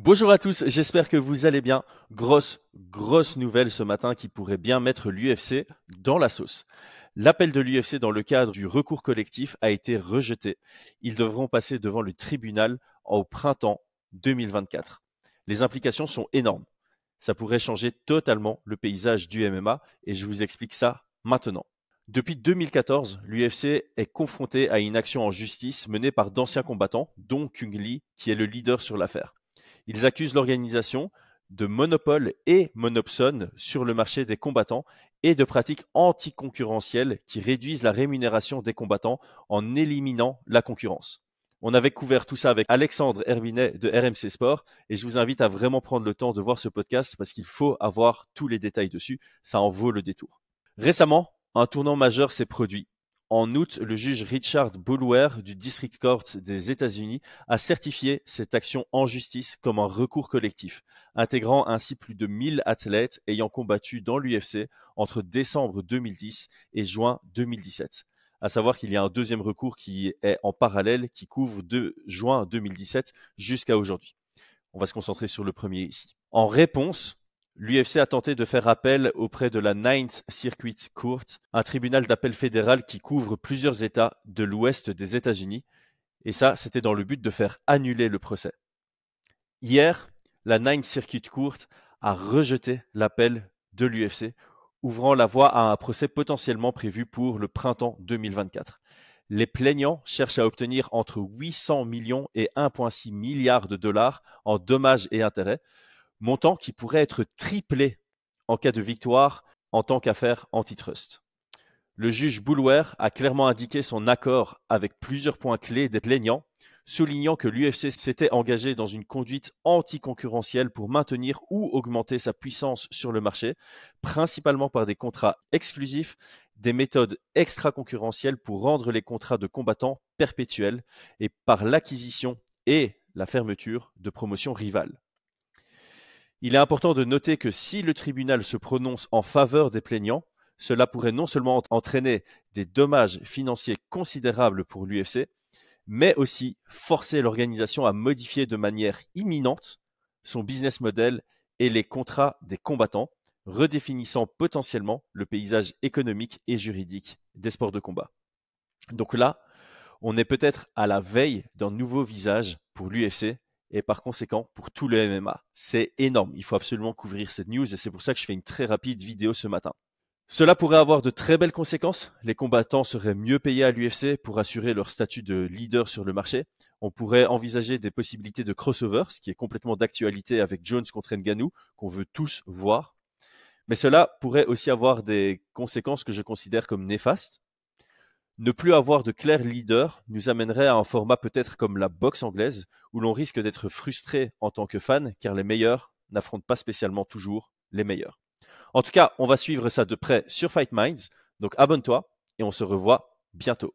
Bonjour à tous, j'espère que vous allez bien. Grosse, grosse nouvelle ce matin qui pourrait bien mettre l'UFC dans la sauce. L'appel de l'UFC dans le cadre du recours collectif a été rejeté. Ils devront passer devant le tribunal au printemps 2024. Les implications sont énormes. Ça pourrait changer totalement le paysage du MMA et je vous explique ça maintenant. Depuis 2014, l'UFC est confronté à une action en justice menée par d'anciens combattants, dont Kung Lee, qui est le leader sur l'affaire. Ils accusent l'organisation de monopole et monopsone sur le marché des combattants et de pratiques anticoncurrentielles qui réduisent la rémunération des combattants en éliminant la concurrence. On avait couvert tout ça avec Alexandre Herbinet de RMC Sport et je vous invite à vraiment prendre le temps de voir ce podcast parce qu'il faut avoir tous les détails dessus. Ça en vaut le détour. Récemment, un tournant majeur s'est produit en août, le juge Richard Boulwer du District Court des États-Unis a certifié cette action en justice comme un recours collectif, intégrant ainsi plus de 1000 athlètes ayant combattu dans l'UFC entre décembre 2010 et juin 2017. À savoir qu'il y a un deuxième recours qui est en parallèle, qui couvre de juin 2017 jusqu'à aujourd'hui. On va se concentrer sur le premier ici. En réponse, L'UFC a tenté de faire appel auprès de la Ninth Circuit Court, un tribunal d'appel fédéral qui couvre plusieurs États de l'ouest des États-Unis, et ça, c'était dans le but de faire annuler le procès. Hier, la Ninth Circuit Court a rejeté l'appel de l'UFC, ouvrant la voie à un procès potentiellement prévu pour le printemps 2024. Les plaignants cherchent à obtenir entre 800 millions et 1,6 milliard de dollars en dommages et intérêts, montant qui pourrait être triplé en cas de victoire en tant qu'affaire antitrust. Le juge Boulwer a clairement indiqué son accord avec plusieurs points clés des plaignants, soulignant que l'UFC s'était engagé dans une conduite anticoncurrentielle pour maintenir ou augmenter sa puissance sur le marché, principalement par des contrats exclusifs, des méthodes extra-concurrentielles pour rendre les contrats de combattants perpétuels et par l'acquisition et la fermeture de promotions rivales. Il est important de noter que si le tribunal se prononce en faveur des plaignants, cela pourrait non seulement entraîner des dommages financiers considérables pour l'UFC, mais aussi forcer l'organisation à modifier de manière imminente son business model et les contrats des combattants, redéfinissant potentiellement le paysage économique et juridique des sports de combat. Donc là, on est peut-être à la veille d'un nouveau visage pour l'UFC et par conséquent pour tout le MMA. C'est énorme. Il faut absolument couvrir cette news et c'est pour ça que je fais une très rapide vidéo ce matin. Cela pourrait avoir de très belles conséquences. Les combattants seraient mieux payés à l'UFC pour assurer leur statut de leader sur le marché. On pourrait envisager des possibilités de crossover, ce qui est complètement d'actualité avec Jones contre Ngannou, qu'on veut tous voir. Mais cela pourrait aussi avoir des conséquences que je considère comme néfastes. Ne plus avoir de clair leader nous amènerait à un format peut-être comme la boxe anglaise, où l'on risque d'être frustré en tant que fan, car les meilleurs n'affrontent pas spécialement toujours les meilleurs. En tout cas, on va suivre ça de près sur Fight Minds, donc abonne-toi et on se revoit bientôt.